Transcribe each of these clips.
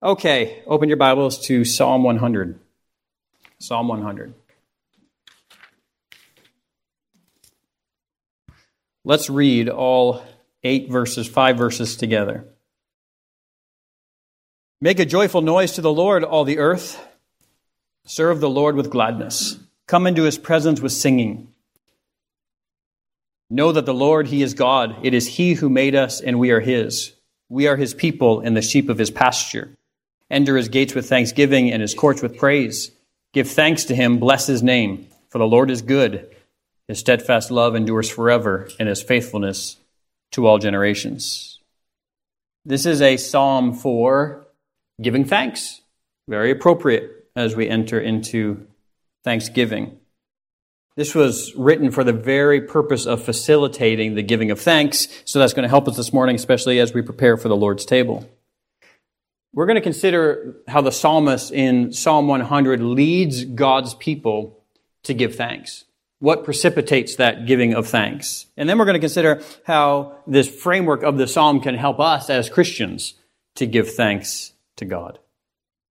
Okay, open your Bibles to Psalm 100. Psalm 100. Let's read all eight verses, five verses together. Make a joyful noise to the Lord, all the earth. Serve the Lord with gladness. Come into his presence with singing. Know that the Lord, he is God. It is he who made us, and we are his. We are his people and the sheep of his pasture. Enter his gates with thanksgiving and his courts with praise. Give thanks to him, bless his name, for the Lord is good. His steadfast love endures forever, and his faithfulness to all generations. This is a psalm for giving thanks. Very appropriate as we enter into thanksgiving. This was written for the very purpose of facilitating the giving of thanks, so that's going to help us this morning, especially as we prepare for the Lord's table. We're going to consider how the psalmist in Psalm 100 leads God's people to give thanks. What precipitates that giving of thanks? And then we're going to consider how this framework of the psalm can help us as Christians to give thanks to God.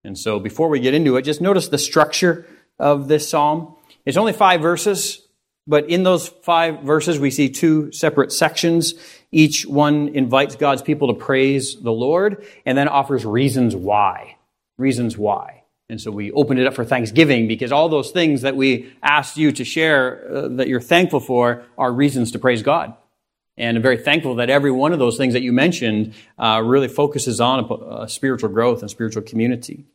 And so before we get into it, just notice the structure of this psalm. It's only five verses, but in those five verses, we see two separate sections. Each one invites God's people to praise the Lord and then offers reasons why. Reasons why. And so we opened it up for Thanksgiving because all those things that we asked you to share uh, that you're thankful for are reasons to praise God. And I'm very thankful that every one of those things that you mentioned uh, really focuses on spiritual growth and spiritual community.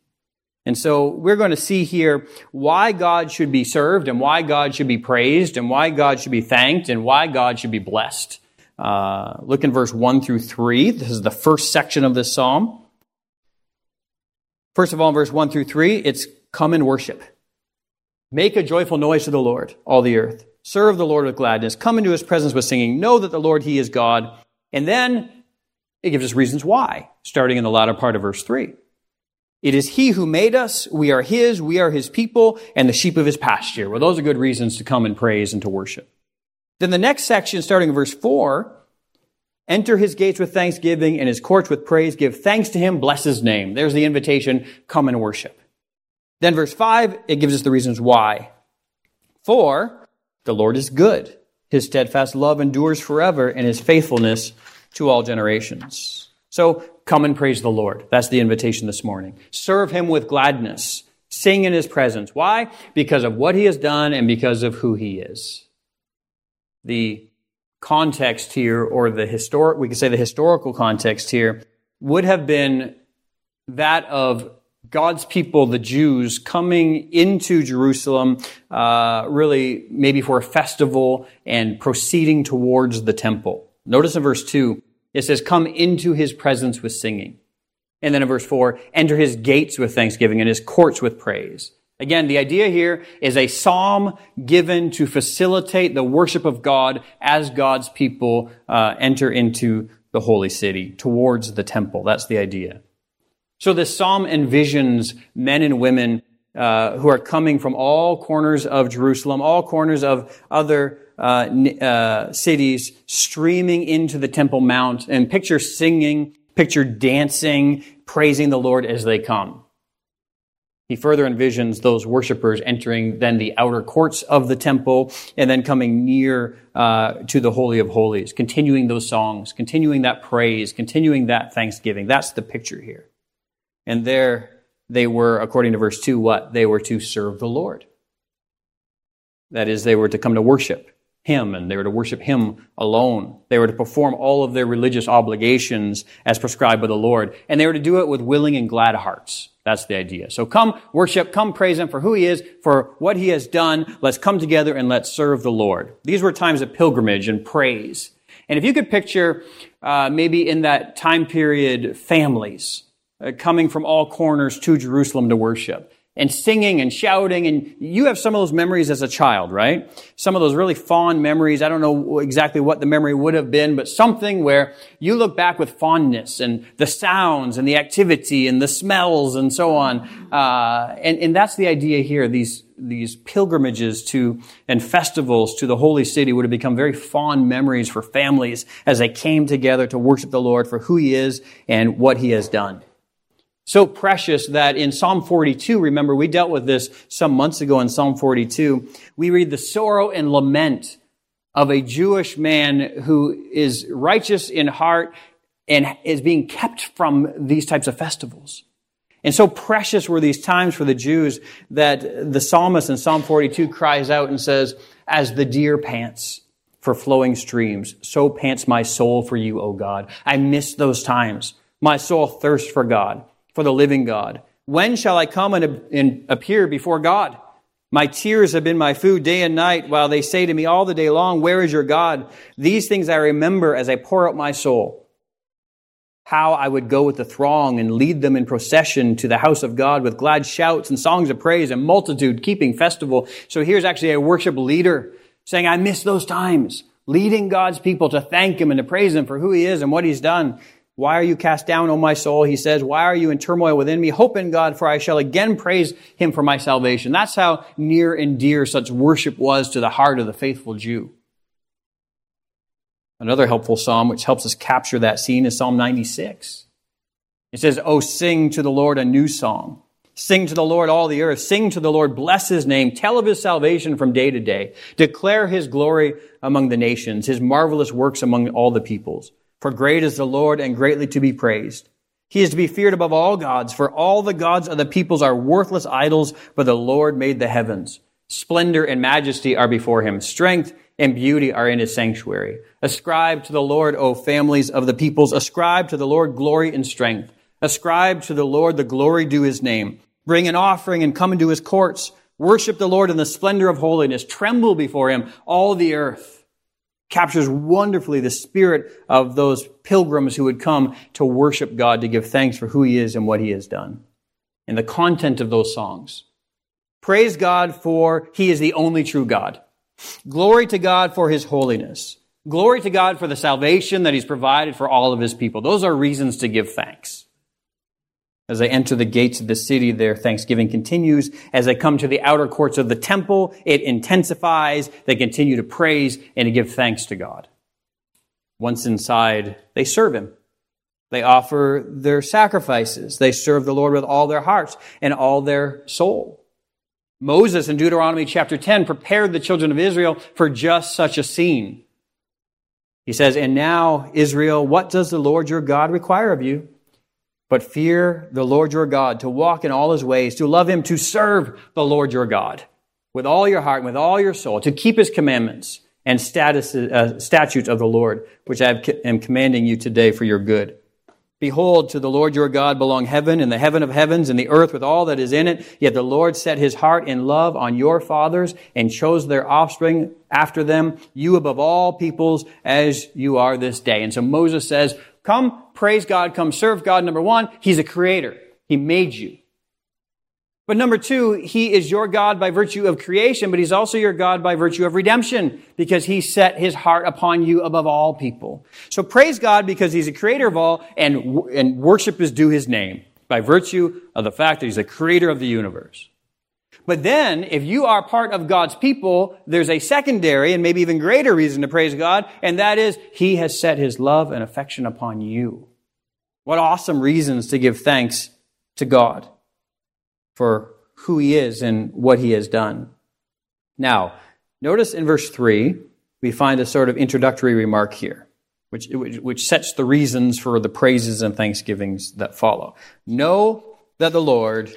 And so we're going to see here why God should be served and why God should be praised and why God should be thanked and why God should be blessed. Uh, look in verse 1 through 3. This is the first section of this psalm. First of all, in verse 1 through 3, it's come and worship. Make a joyful noise to the Lord, all the earth. Serve the Lord with gladness. Come into his presence with singing. Know that the Lord, he is God. And then it gives us reasons why, starting in the latter part of verse 3. It is He who made us. We are His. We are His people and the sheep of His pasture. Well, those are good reasons to come and praise and to worship. Then the next section, starting in verse 4, enter His gates with thanksgiving and His courts with praise. Give thanks to Him. Bless His name. There's the invitation. Come and worship. Then verse 5, it gives us the reasons why. For the Lord is good. His steadfast love endures forever and His faithfulness to all generations. So come and praise the Lord. That's the invitation this morning. Serve him with gladness. Sing in his presence. Why? Because of what he has done and because of who he is. The context here, or the historic, we could say the historical context here, would have been that of God's people, the Jews, coming into Jerusalem, uh, really maybe for a festival and proceeding towards the temple. Notice in verse 2 it says, come into his presence with singing. And then in verse 4, enter his gates with thanksgiving and his courts with praise. Again, the idea here is a psalm given to facilitate the worship of God as God's people uh, enter into the holy city, towards the temple. That's the idea. So this psalm envisions men and women uh, who are coming from all corners of Jerusalem, all corners of other cities streaming into the Temple Mount and picture singing, picture dancing, praising the Lord as they come. He further envisions those worshippers entering then the outer courts of the temple and then coming near uh, to the Holy of Holies, continuing those songs, continuing that praise, continuing that thanksgiving. That's the picture here. And there they were, according to verse 2, what? They were to serve the Lord. That is, they were to come to worship. Him and they were to worship Him alone. They were to perform all of their religious obligations as prescribed by the Lord. And they were to do it with willing and glad hearts. That's the idea. So come worship, come praise Him for who He is, for what He has done. Let's come together and let's serve the Lord. These were times of pilgrimage and praise. And if you could picture, uh, maybe in that time period, families uh, coming from all corners to Jerusalem to worship and singing and shouting. And you have some of those memories as a child, right? Some of those really fond memories. I don't know exactly what the memory would have been, but something where you look back with fondness and the sounds and the activity and the smells and so on. Uh, and, and that's the idea here. These, these pilgrimages to and festivals to the holy city would have become very fond memories for families as they came together to worship the Lord for who he is and what he has done. So precious that in Psalm 42, remember we dealt with this some months ago in Psalm 42, we read the sorrow and lament of a Jewish man who is righteous in heart and is being kept from these types of festivals. And so precious were these times for the Jews that the psalmist in Psalm 42 cries out and says, as the deer pants for flowing streams, so pants my soul for you, O God. I miss those times. My soul thirsts for God, for the living God. When shall I come and, appear before God? My tears have been my food day and night while they say to me all the day long, where is your God? These things I remember as I pour out my soul. How I would go with the throng and lead them in procession to the house of God with glad shouts and songs of praise and multitude keeping festival. So here's actually a worship leader saying, I miss those times, leading God's people to thank Him and to praise Him for who He is and what He's done. Why are you cast down, O my soul? He says, Why are you in turmoil within me? Hope in God, for I shall again praise him for my salvation. That's how near and dear such worship was to the heart of the faithful Jew. Another helpful psalm which helps us capture that scene is Psalm 96. It says, Oh, sing to the Lord a new song. Sing to the Lord all the earth. Sing to the Lord, bless his name. Tell of his salvation from day to day. Declare his glory among the nations, his marvelous works among all the peoples. For great is the Lord and greatly to be praised. He is to be feared above all gods, for all the gods of the peoples are worthless idols, but the Lord made the heavens. Splendor and majesty are before him. Strength and beauty are in his sanctuary. Ascribe to the Lord, O families of the peoples. Ascribe to the Lord glory and strength. Ascribe to the Lord the glory due his name. Bring an offering and come into his courts. Worship the Lord in the splendor of holiness. Tremble before him, all the earth captures wonderfully the spirit of those pilgrims who would come to worship God, to give thanks for who He is and what He has done. And the content of those songs. Praise God for He is the only true God. Glory to God for His holiness. Glory to God for the salvation that He's provided for all of His people. Those are reasons to give thanks. As they enter the gates of the city, their thanksgiving continues. As they come to the outer courts of the temple, it intensifies. They continue to praise and to give thanks to God. Once inside, they serve Him. They offer their sacrifices. They serve the Lord with all their hearts and all their soul. Moses in Deuteronomy chapter 10 prepared the children of Israel for just such a scene. He says, And now, Israel, what does the Lord your God require of you? But fear the Lord your God, to walk in all his ways, to love him, to serve the Lord your God with all your heart and with all your soul, to keep his commandments and status, uh, statutes of the Lord, which I am commanding you today for your good. Behold, to the Lord your God belong heaven and the heaven of heavens and the earth with all that is in it. Yet the Lord set his heart in love on your fathers and chose their offspring after them, you above all peoples as you are this day. And so Moses says, Come praise God, come serve God. Number one, He's a creator. He made you. But number two, He is your God by virtue of creation, but He's also your God by virtue of redemption because He set His heart upon you above all people. So praise God because He's a creator of all and, and worship is due His name by virtue of the fact that He's the creator of the universe. But then, if you are part of God's people, there's a secondary and maybe even greater reason to praise God, and that is He has set His love and affection upon you. What awesome reasons to give thanks to God for who He is and what He has done. Now, notice in verse 3, we find a sort of introductory remark here, which, which sets the reasons for the praises and thanksgivings that follow. Know that the Lord,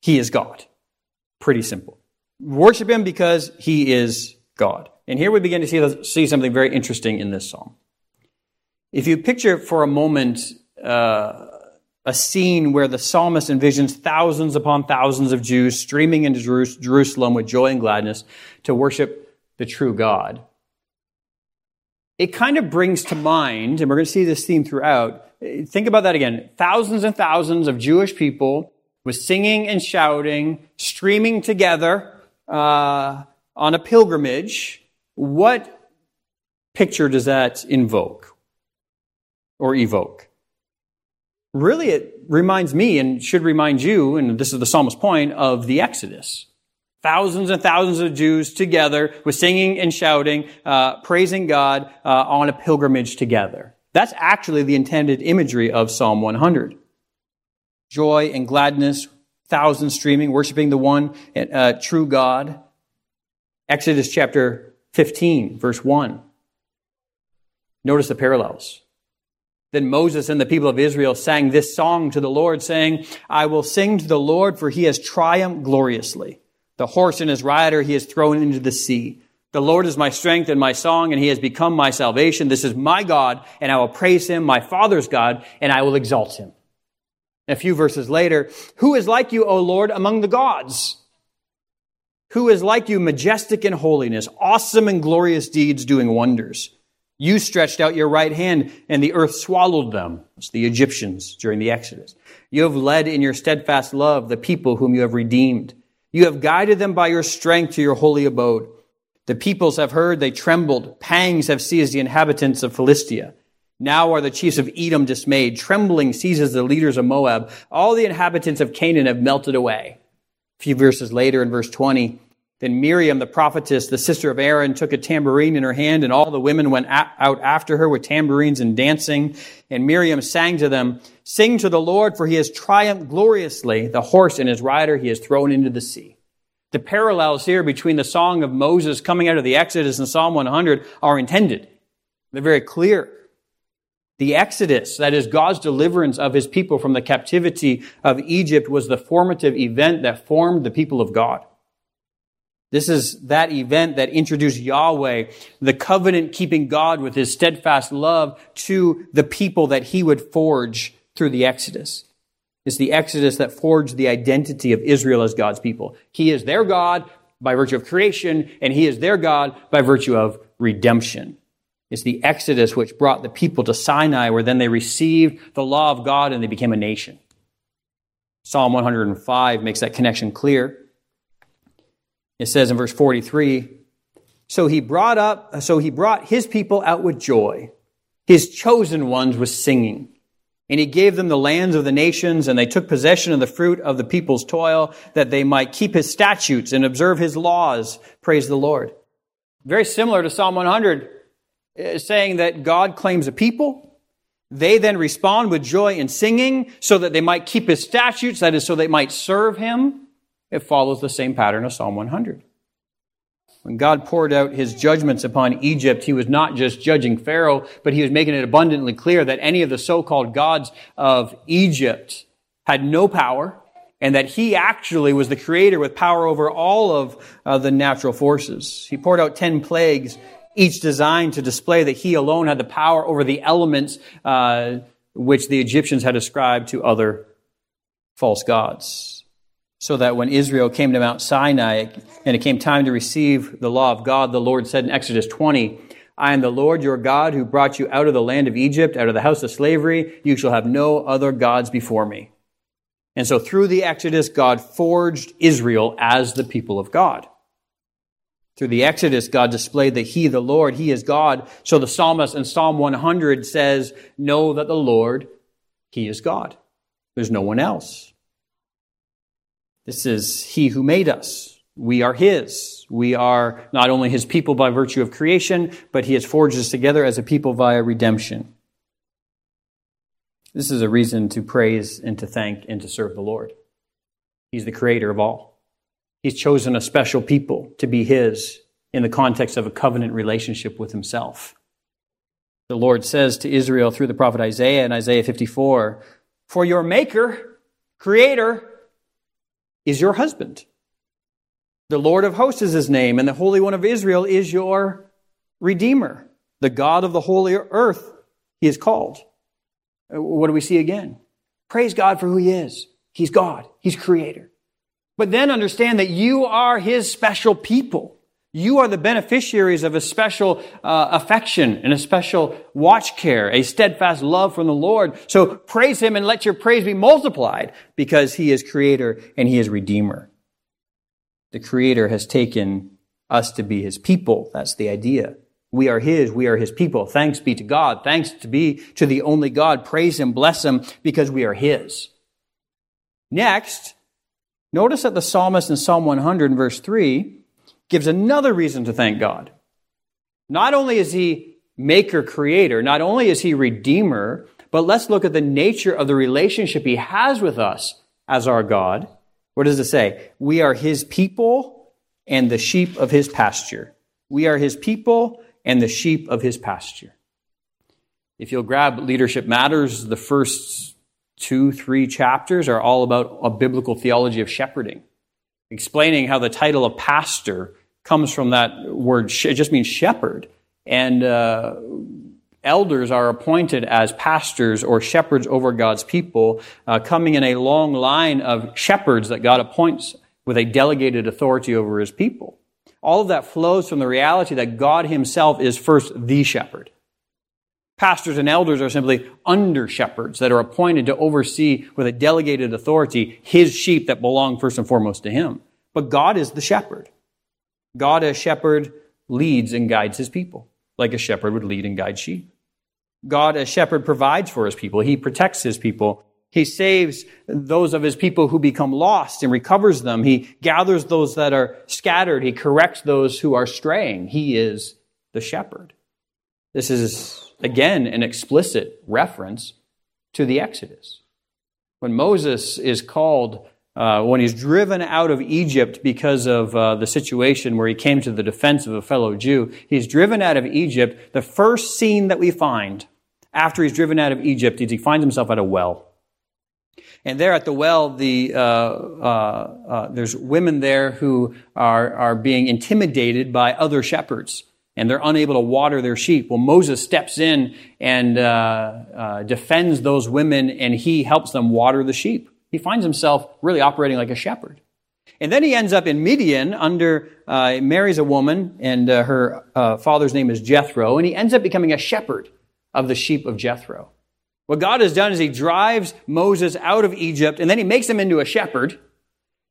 He is God. Pretty simple. Worship him because he is God. And here we begin to see, see something very interesting in this psalm. If you picture for a moment uh, a scene where the psalmist envisions thousands upon thousands of Jews streaming into Jerusalem with joy and gladness to worship the true God, it kind of brings to mind, and we're going to see this theme throughout. Think about that again. Thousands and thousands of Jewish people with singing and shouting, streaming together uh, on a pilgrimage, what picture does that invoke or evoke? Really, it reminds me and should remind you, and this is the psalmist's point, of the Exodus. Thousands and thousands of Jews together with singing and shouting, uh, praising God uh, on a pilgrimage together. That's actually the intended imagery of Psalm 100. Joy and gladness, thousands streaming, worshiping the one uh, true God. Exodus chapter 15, verse 1. Notice the parallels. Then Moses and the people of Israel sang this song to the Lord, saying, I will sing to the Lord, for he has triumphed gloriously. The horse and his rider he has thrown into the sea. The Lord is my strength and my song, and he has become my salvation. This is my God, and I will praise him, my father's God, and I will exalt him. A few verses later, who is like you, O Lord, among the gods? Who is like you, majestic in holiness, awesome in glorious deeds, doing wonders? You stretched out your right hand, and the earth swallowed them. It's the Egyptians during the Exodus. You have led in your steadfast love the people whom you have redeemed. You have guided them by your strength to your holy abode. The peoples have heard, they trembled. Pangs have seized the inhabitants of Philistia. Now are the chiefs of Edom dismayed. Trembling seizes the leaders of Moab. All the inhabitants of Canaan have melted away. A few verses later in verse 20, then Miriam, the prophetess, the sister of Aaron, took a tambourine in her hand, and all the women went out after her with tambourines and dancing. And Miriam sang to them, Sing to the Lord, for he has triumphed gloriously. The horse and his rider he has thrown into the sea. The parallels here between the song of Moses coming out of the Exodus and Psalm 100 are intended. They're very clear. The Exodus, that is God's deliverance of his people from the captivity of Egypt, was the formative event that formed the people of God. This is that event that introduced Yahweh, the covenant keeping God with his steadfast love to the people that he would forge through the Exodus. It's the Exodus that forged the identity of Israel as God's people. He is their God by virtue of creation, and he is their God by virtue of redemption. It's the Exodus which brought the people to Sinai, where then they received the law of God and they became a nation. Psalm 105 makes that connection clear. It says in verse 43, so he brought up, so he brought his people out with joy, his chosen ones with singing. And he gave them the lands of the nations, and they took possession of the fruit of the people's toil, that they might keep his statutes and observe his laws. Praise the Lord. Very similar to Psalm 100, saying that God claims a people. They then respond with joy and singing so that they might keep his statutes, that is, so they might serve him. It follows the same pattern of Psalm 100. When God poured out his judgments upon Egypt, he was not just judging Pharaoh, but he was making it abundantly clear that any of the so-called gods of Egypt had no power and that he actually was the creator with power over all of uh, the natural forces. He poured out 10 plagues each designed to display that he alone had the power over the elements uh, which the Egyptians had ascribed to other false gods. So that when Israel came to Mount Sinai and it came time to receive the law of God, the Lord said in Exodus 20, I am the Lord your God who brought you out of the land of Egypt, out of the house of slavery. You shall have no other gods before me. And so through the Exodus, God forged Israel as the people of God. Through the Exodus, God displayed that He, the Lord, He is God. So the psalmist in Psalm 100 says, Know that the Lord, He is God. There's no one else. This is He who made us. We are His. We are not only His people by virtue of creation, but He has forged us together as a people via redemption. This is a reason to praise and to thank and to serve the Lord. He's the creator of all. He's chosen a special people to be his in the context of a covenant relationship with himself. The Lord says to Israel through the prophet Isaiah in Isaiah 54, For your maker, creator, is your husband. The Lord of hosts is his name, and the Holy One of Israel is your redeemer. The God of the holy earth, he is called. What do we see again? Praise God for who he is. He's God. He's creator. But then understand that you are his special people. You are the beneficiaries of a special uh, affection and a special watch care, a steadfast love from the Lord. So praise him and let your praise be multiplied because he is creator and he is redeemer. The creator has taken us to be his people. That's the idea. We are his. We are his people. Thanks be to God. Thanks to be to the only God. Praise him, bless him because we are his. Next, Notice that the psalmist in Psalm 100 verse 3 gives another reason to thank God. Not only is he maker creator, not only is he redeemer, But let's look at the nature of the relationship he has with us as our God. What does it say? We are his people and the sheep of his pasture. We are his people and the sheep of his pasture. If you'll grab Leadership Matters, the first two, three chapters are all about a biblical theology of shepherding, explaining how the title of pastor comes from that word, it just means shepherd. And uh, elders are appointed as pastors or shepherds over God's people, uh, coming in a long line of shepherds that God appoints with a delegated authority over his people. All of that flows from the reality that God himself is first the shepherd. Pastors and elders are simply under shepherds that are appointed to oversee with a delegated authority his sheep that belong first and foremost to him. But God is the shepherd. God as shepherd leads and guides his people like a shepherd would lead and guide sheep. God as shepherd provides for his people. He protects his people. He saves those of his people who become lost and recovers them. He gathers those that are scattered. He corrects those who are straying. He is the shepherd. This is, again, an explicit reference to the Exodus. When Moses is called uh, when he's driven out of Egypt because of uh, the situation where he came to the defense of a fellow Jew, he's driven out of Egypt. The first scene that we find after he's driven out of Egypt is he finds himself at a well. And there at the well, the, uh, uh, uh there's women there who are, are being intimidated by other shepherds and they're unable to water their sheep. Well, Moses steps in and uh, uh, defends those women, and he helps them water the sheep. He finds himself really operating like a shepherd. And then he ends up in Midian under, uh, marries a woman, and uh, her uh, father's name is Jethro, and he ends up becoming a shepherd of the sheep of Jethro. What God has done is he drives Moses out of Egypt, and then he makes him into a shepherd.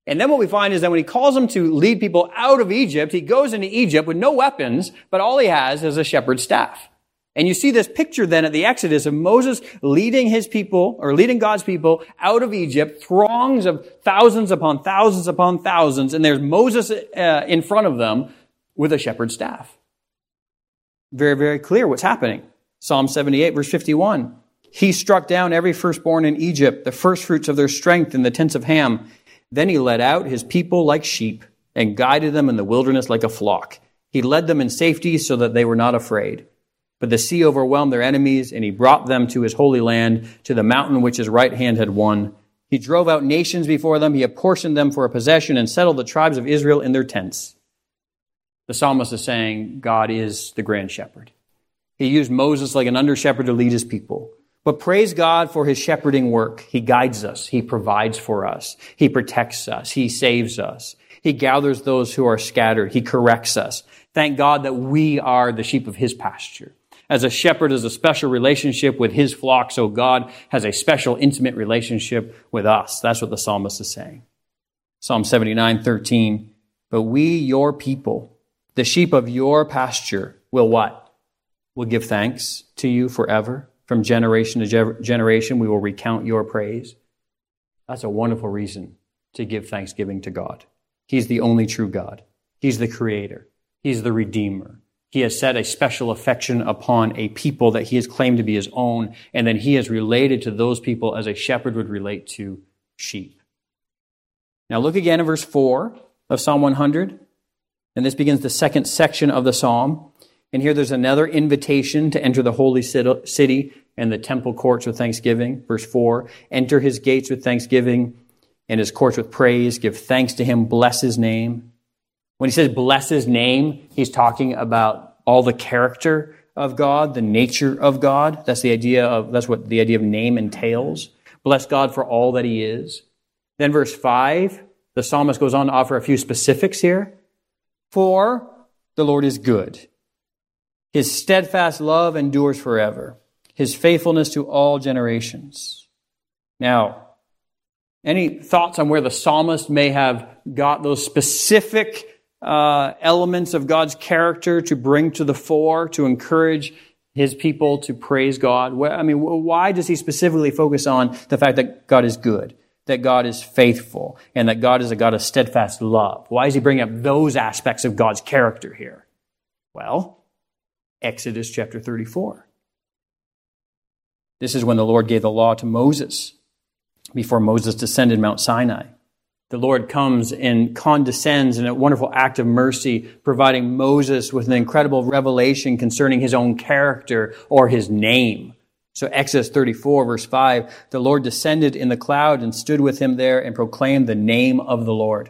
And then what we find is that when he calls him to lead people out of Egypt, he goes into Egypt with no weapons, but all he has is a shepherd's staff. And you see this picture then at the Exodus of Moses leading his people, or leading God's people out of Egypt, throngs of thousands upon thousands upon thousands, and there's Moses uh, in front of them with a shepherd's staff. Very, very clear what's happening. Psalm 78 verse 51. He struck down every firstborn in Egypt, the firstfruits of their strength in the tents of Ham. Then he led out his people like sheep and guided them in the wilderness like a flock. He led them in safety so that they were not afraid. But the sea overwhelmed their enemies, and he brought them to his holy land, to the mountain which his right hand had won. He drove out nations before them, he apportioned them for a possession, and settled the tribes of Israel in their tents. The psalmist is saying God is the grand shepherd. He used Moses like an under shepherd to lead his people. But praise God for his shepherding work. He guides us. He provides for us. He protects us. He saves us. He gathers those who are scattered. He corrects us. Thank God that we are the sheep of his pasture. As a shepherd has a special relationship with his flock, so God has a special intimate relationship with us. That's what the psalmist is saying. Psalm 79, 13. But we, your people, the sheep of your pasture, will what? Will give thanks to you forever. From generation to generation, we will recount your praise. That's a wonderful reason to give thanksgiving to God. He's the only true God. He's the creator. He's the redeemer. He has set a special affection upon a people that he has claimed to be his own, and then he has related to those people as a shepherd would relate to sheep. Now look again at verse 4 of Psalm 100. And this begins the second section of the psalm. And here there's another invitation to enter the holy city and the temple courts with thanksgiving. Verse 4 Enter his gates with thanksgiving and his courts with praise. Give thanks to him. Bless his name. When he says bless his name, he's talking about all the character of God, the nature of God. That's the idea of, that's what the idea of name entails. Bless God for all that he is. Then verse 5, the psalmist goes on to offer a few specifics here. For the Lord is good. His steadfast love endures forever. His faithfulness to all generations. Now, any thoughts on where the psalmist may have got those specific uh, elements of God's character to bring to the fore to encourage his people to praise God? I mean, why does he specifically focus on the fact that God is good, that God is faithful, and that God is a God of steadfast love? Why is he bringing up those aspects of God's character here? Well, Exodus chapter 34. This is when the Lord gave the law to Moses before Moses descended Mount Sinai. The Lord comes and condescends in a wonderful act of mercy, providing Moses with an incredible revelation concerning his own character or his name. So Exodus 34 verse 5, the Lord descended in the cloud and stood with him there and proclaimed the name of the Lord.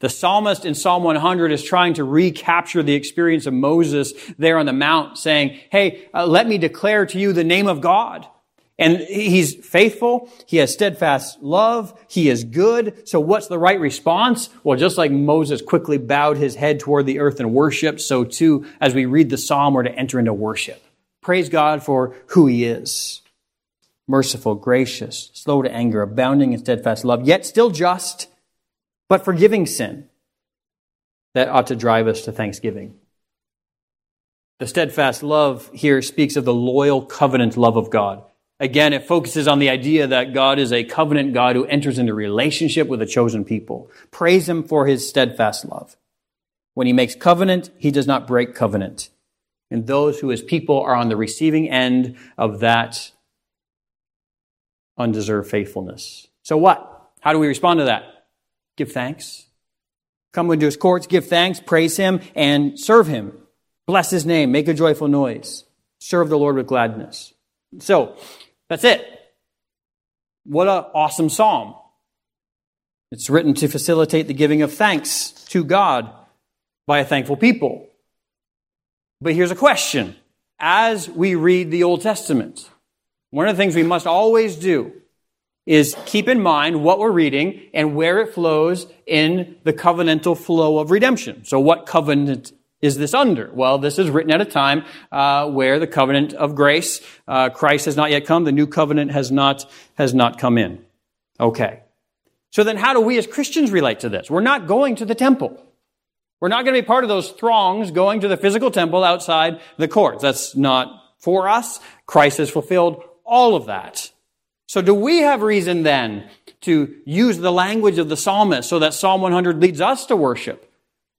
The psalmist in Psalm 100 is trying to recapture the experience of Moses there on the mount, saying, Hey, uh, let me declare to you the name of God. And he's faithful. He has steadfast love. He is good. So what's the right response? Well, just like Moses quickly bowed his head toward the earth and worshiped, so too, as we read the psalm, we're to enter into worship. Praise God for who he is. Merciful, gracious, slow to anger, abounding in steadfast love, yet still just, but forgiving sin. That ought to drive us to thanksgiving. The steadfast love here speaks of the loyal covenant love of God. Again, it focuses on the idea that God is a covenant God who enters into relationship with a chosen people. Praise him for his steadfast love. When he makes covenant, he does not break covenant. And those who his people are on the receiving end of that undeserved faithfulness. So what? How do we respond to that? Give thanks. Come into his courts, give thanks, praise him, and serve him. Bless his name, make a joyful noise. Serve the Lord with gladness. So, that's it. What an awesome psalm. It's written to facilitate the giving of thanks to God by a thankful people. But here's a question. As we read the Old Testament, one of the things we must always do is keep in mind what we're reading and where it flows in the covenantal flow of redemption. So what covenant is this under? Well, this is written at a time uh, where the covenant of grace, uh, Christ has not yet come. The new covenant has not has not come in. Okay. So then, how do we as Christians relate to this? We're not going to the temple. We're not going to be part of those throngs going to the physical temple outside the courts. That's not for us. Christ has fulfilled all of that. So do we have reason then to use the language of the psalmist so that Psalm 100 leads us to worship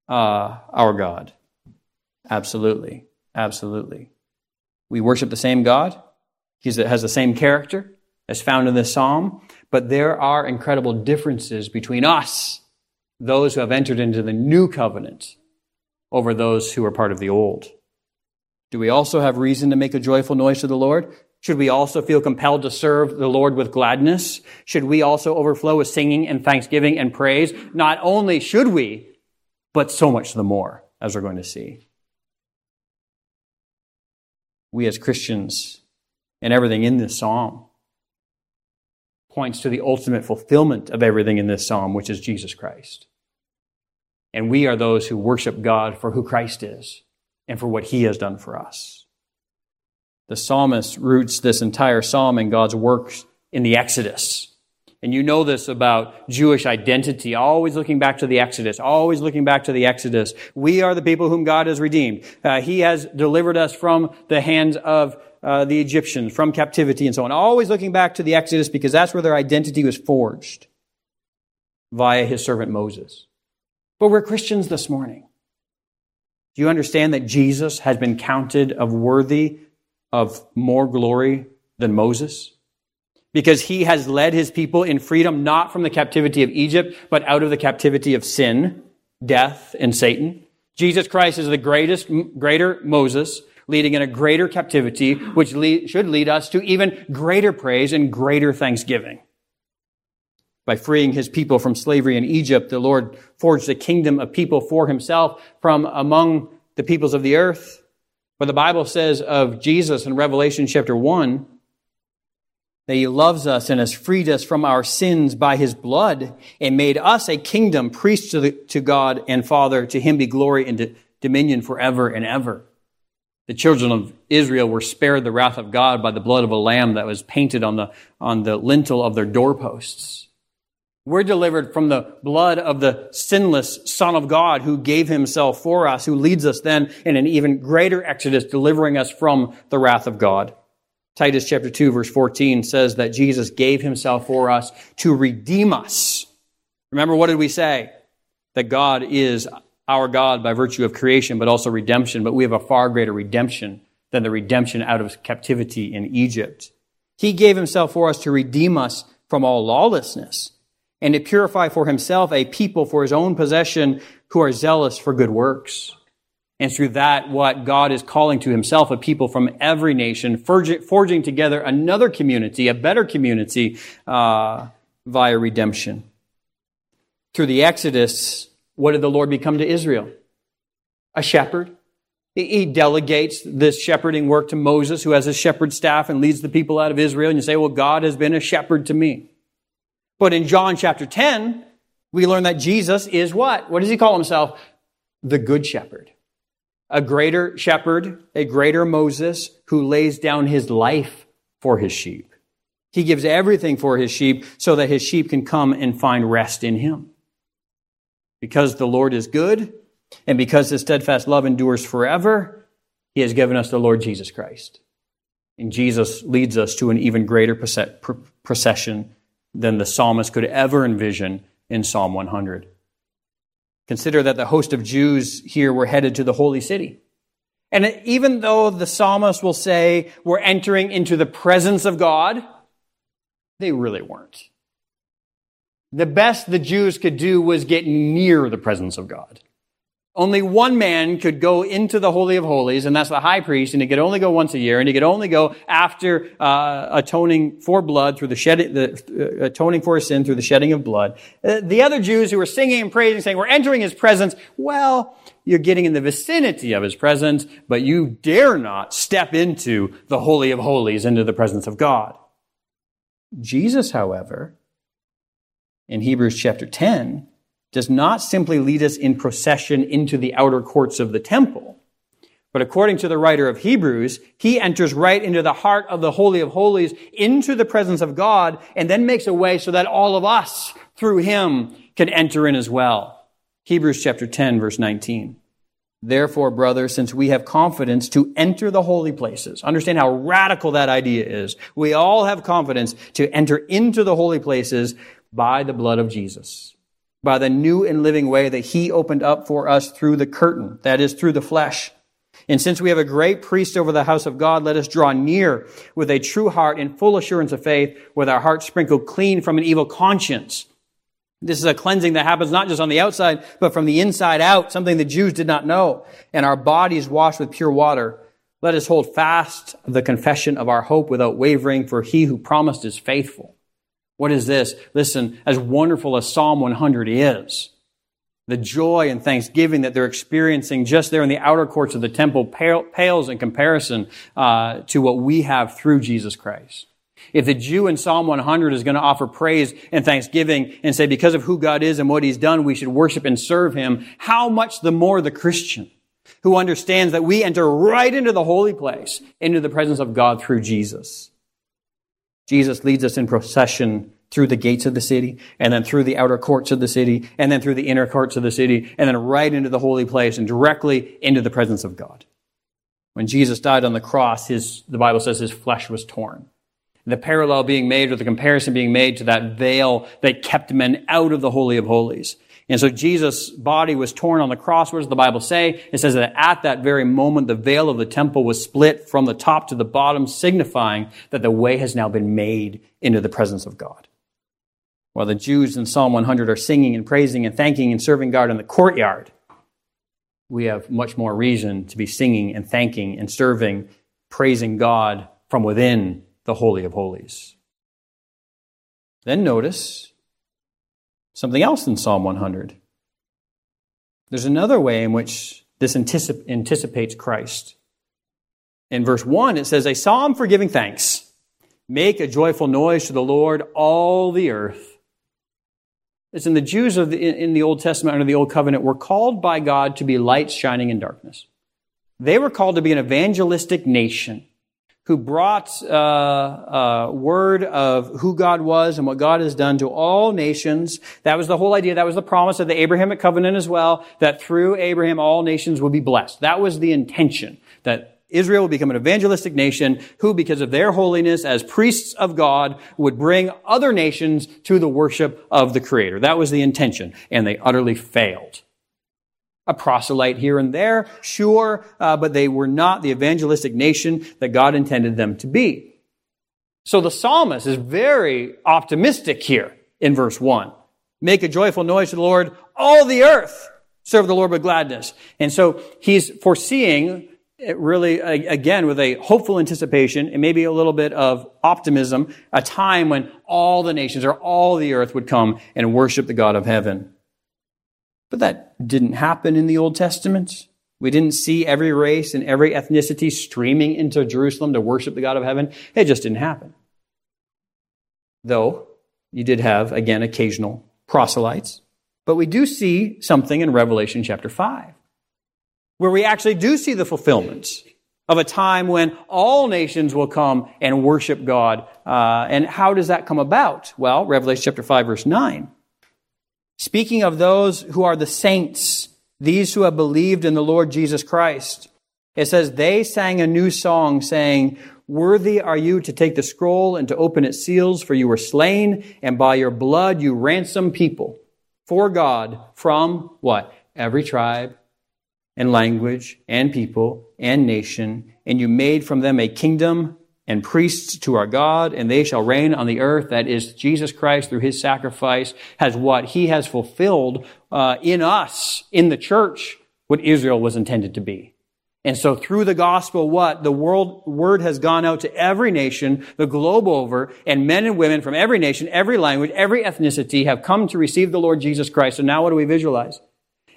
uh, our God? Absolutely. Absolutely. We worship the same God. He has the same character as found in this psalm, but there are incredible differences between us, those who have entered into the new covenant, over those who are part of the old. Do we also have reason to make a joyful noise to the Lord? Should we also feel compelled to serve the Lord with gladness? Should we also overflow with singing and thanksgiving and praise? Not only should we, but so much the more, as we're going to see we as Christians and everything in this psalm points to the ultimate fulfillment of everything in this psalm, which is Jesus Christ. And we are those who worship God for who Christ is and for what he has done for us. The psalmist roots this entire psalm in God's works in the Exodus. And you know this about Jewish identity, always looking back to the Exodus, always looking back to the Exodus. We are the people whom God has redeemed. Uh, he has delivered us from the hands of uh, the Egyptians, from captivity and so on. Always looking back to the Exodus because that's where their identity was forged via his servant Moses. But we're Christians this morning. Do you understand that Jesus has been counted of worthy of more glory than Moses? because he has led his people in freedom, not from the captivity of Egypt, but out of the captivity of sin, death, and Satan. Jesus Christ is the greatest, greater Moses, leading in a greater captivity, which lead, should lead us to even greater praise and greater thanksgiving. By freeing his people from slavery in Egypt, the Lord forged a kingdom of people for himself from among the peoples of the earth. But the Bible says of Jesus in Revelation chapter 1, that he loves us and has freed us from our sins by his blood and made us a kingdom, priests to, to God and Father. To him be glory and dominion forever and ever. The children of Israel were spared the wrath of God by the blood of a lamb that was painted on the, on the lintel of their doorposts. We're delivered from the blood of the sinless Son of God who gave himself for us, who leads us then in an even greater exodus, delivering us from the wrath of God. Titus chapter 2 verse 14 says that Jesus gave himself for us to redeem us. Remember, what did we say? That God is our God by virtue of creation, but also redemption, but we have a far greater redemption than the redemption out of captivity in Egypt. He gave himself for us to redeem us from all lawlessness and to purify for himself a people for his own possession who are zealous for good works. And through that, what God is calling to himself a people from every nation, forging, together another community, a better community, uh, via redemption. Through the Exodus, what did the Lord become to Israel? A shepherd. He delegates this shepherding work to Moses, who has a shepherd staff and leads the people out of Israel. And you say, well, God has been a shepherd to me. But in John chapter 10, we learn that Jesus is what? What does he call himself? The good shepherd. A greater shepherd, a greater Moses who lays down his life for his sheep. He gives everything for his sheep so that his sheep can come and find rest in him. Because the Lord is good and because his steadfast love endures forever, he has given us the Lord Jesus Christ. And Jesus leads us to an even greater procession than the psalmist could ever envision in Psalm 100. Consider that the host of Jews here were headed to the holy city. And even though the psalmist will say we're entering into the presence of God, they really weren't. The best the Jews could do was get near the presence of God. Only one man could go into the Holy of Holies, and that's the high priest, and he could only go once a year, and he could only go after uh, atoning for blood through the shedding, the, uh, atoning for sin through the shedding of blood. Uh, the other Jews who were singing and praising, saying, "We're entering his presence." Well, you're getting in the vicinity of his presence, but you dare not step into the Holy of Holies, into the presence of God. Jesus, however, in Hebrews chapter 10, does not simply lead us in procession into the outer courts of the temple. But according to the writer of Hebrews, he enters right into the heart of the Holy of Holies, into the presence of God, and then makes a way so that all of us, through him, can enter in as well. Hebrews chapter 10, verse 19. Therefore, brothers, since we have confidence to enter the holy places, understand how radical that idea is. We all have confidence to enter into the holy places by the blood of Jesus by the new and living way that he opened up for us through the curtain, that is, through the flesh. And since we have a great priest over the house of God, let us draw near with a true heart in full assurance of faith, with our hearts sprinkled clean from an evil conscience. This is a cleansing that happens not just on the outside, but from the inside out, something the Jews did not know. And our bodies washed with pure water. Let us hold fast the confession of our hope without wavering, for he who promised is faithful. What is this? Listen, as wonderful as Psalm 100 is, the joy and thanksgiving that they're experiencing just there in the outer courts of the temple pales in comparison uh, to what we have through Jesus Christ. If the Jew in Psalm 100 is going to offer praise and thanksgiving and say, because of who God is and what He's done, we should worship and serve Him, how much the more the Christian who understands that we enter right into the holy place, into the presence of God through Jesus. Jesus leads us in procession through the gates of the city, and then through the outer courts of the city, and then through the inner courts of the city, and then right into the holy place and directly into the presence of God. When Jesus died on the cross, his, the Bible says his flesh was torn. The parallel being made or the comparison being made to that veil that kept men out of the Holy of Holies. And so Jesus' body was torn on the cross. What does the Bible say? It says that at that very moment, the veil of the temple was split from the top to the bottom, signifying that the way has now been made into the presence of God. While the Jews in Psalm 100 are singing and praising and thanking and serving God in the courtyard, we have much more reason to be singing and thanking and serving, praising God from within the Holy of Holies. Then notice something else in Psalm 100. There's another way in which this anticip- anticipates Christ. In verse 1, it says, A psalm for giving thanks. Make a joyful noise to the Lord, all the earth. It's in the Jews of the, in the Old Testament under the Old Covenant were called by God to be lights shining in darkness. They were called to be an evangelistic nation who brought uh, uh, word of who God was and what God has done to all nations. That was the whole idea. That was the promise of the Abrahamic covenant as well, that through Abraham all nations would be blessed. That was the intention, that Israel would become an evangelistic nation who, because of their holiness as priests of God, would bring other nations to the worship of the Creator. That was the intention, and they utterly failed a proselyte here and there, sure, uh, but they were not the evangelistic nation that God intended them to be. So the psalmist is very optimistic here in verse 1. Make a joyful noise to the Lord, all the earth. Serve the Lord with gladness. And so he's foreseeing really, again, with a hopeful anticipation and maybe a little bit of optimism, a time when all the nations or all the earth would come and worship the God of heaven. But that didn't happen in the Old Testament. We didn't see every race and every ethnicity streaming into Jerusalem to worship the God of heaven. It just didn't happen. Though you did have, again, occasional proselytes. But we do see something in Revelation chapter 5, where we actually do see the fulfillment of a time when all nations will come and worship God. Uh, and how does that come about? Well, Revelation chapter 5, verse 9. Speaking of those who are the saints, these who have believed in the Lord Jesus Christ, it says, they sang a new song saying, Worthy are you to take the scroll and to open its seals, for you were slain, and by your blood you ransomed people for God from what? Every tribe and language and people and nation, and you made from them a kingdom and priests to our God, and they shall reign on the earth. That is, Jesus Christ through his sacrifice has what he has fulfilled uh, in us, in the church, what Israel was intended to be. And so through the gospel, what? The world, word has gone out to every nation, the globe over, and men and women from every nation, every language, every ethnicity have come to receive the Lord Jesus Christ. And now what do we visualize?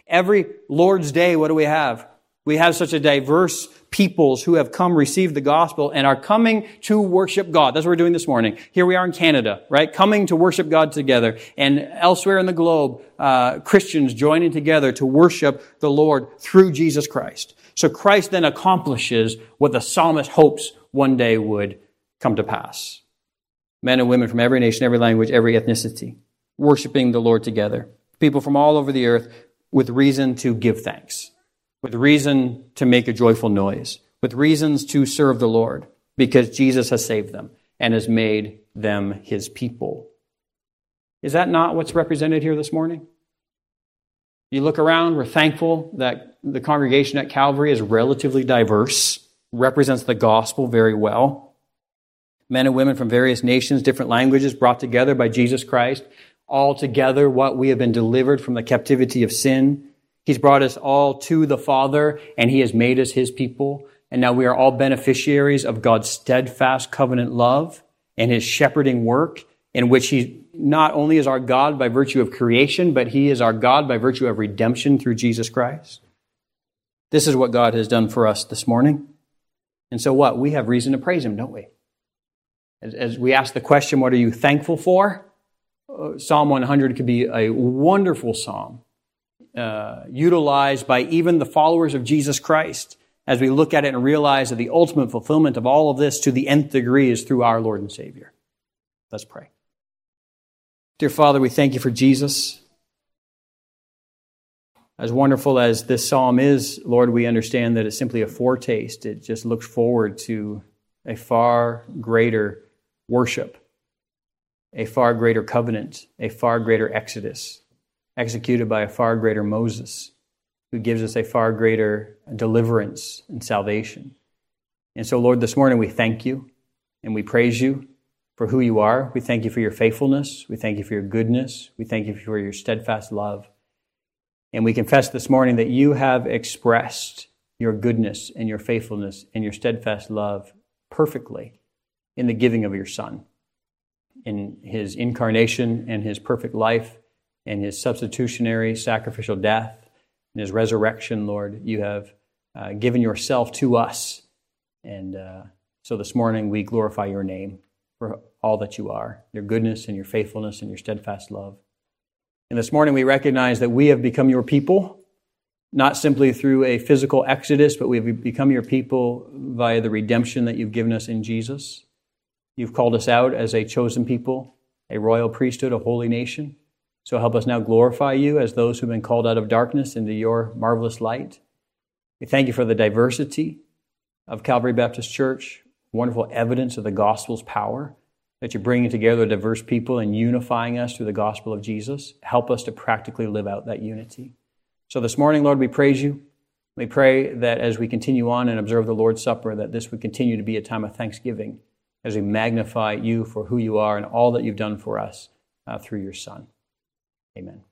Every Lord's Day, what do we have? We have such a diverse peoples who have come receive the gospel and are coming to worship God. That's what we're doing this morning. Here we are in Canada, right? Coming to worship God together. And elsewhere in the globe, uh, Christians joining together to worship the Lord through Jesus Christ. So Christ then accomplishes what the psalmist hopes one day would come to pass. Men and women from every nation, every language, every ethnicity, worshiping the Lord together. People from all over the earth with reason to give thanks with reason to make a joyful noise, with reasons to serve the Lord, because Jesus has saved them and has made them his people. Is that not what's represented here this morning? You look around, we're thankful that the congregation at Calvary is relatively diverse, represents the gospel very well. Men and women from various nations, different languages brought together by Jesus Christ, all together what we have been delivered from the captivity of sin He's brought us all to the Father and He has made us His people. And now we are all beneficiaries of God's steadfast covenant love and His shepherding work in which He not only is our God by virtue of creation, but He is our God by virtue of redemption through Jesus Christ. This is what God has done for us this morning. And so what? We have reason to praise Him, don't we? As, as we ask the question, what are you thankful for? Uh, psalm 100 could be a wonderful psalm uh, utilized by even the followers of Jesus Christ as we look at it and realize that the ultimate fulfillment of all of this to the nth degree is through our Lord and Savior. Let's pray. Dear Father, we thank you for Jesus. As wonderful as this psalm is, Lord, we understand that it's simply a foretaste. It just looks forward to a far greater worship, a far greater covenant, a far greater exodus executed by a far greater Moses, who gives us a far greater deliverance and salvation. And so, Lord, this morning we thank you and we praise you for who you are. We thank you for your faithfulness. We thank you for your goodness. We thank you for your steadfast love. And we confess this morning that you have expressed your goodness and your faithfulness and your steadfast love perfectly in the giving of your Son, in his incarnation and his perfect life and his substitutionary sacrificial death and his resurrection, Lord, you have uh, given yourself to us. And uh, so this morning we glorify your name for all that you are, your goodness and your faithfulness and your steadfast love. And this morning we recognize that we have become your people not simply through a physical exodus, but we've become your people via the redemption that you've given us in Jesus. You've called us out as a chosen people, a royal priesthood, a holy nation. So help us now glorify you as those who've been called out of darkness into your marvelous light. We thank you for the diversity of Calvary Baptist Church, wonderful evidence of the gospel's power, that you're bringing together diverse people and unifying us through the gospel of Jesus. Help us to practically live out that unity. So this morning, Lord, we praise you. We pray that as we continue on and observe the Lord's Supper, that this would continue to be a time of thanksgiving as we magnify you for who you are and all that you've done for us uh, through your Son. Amen.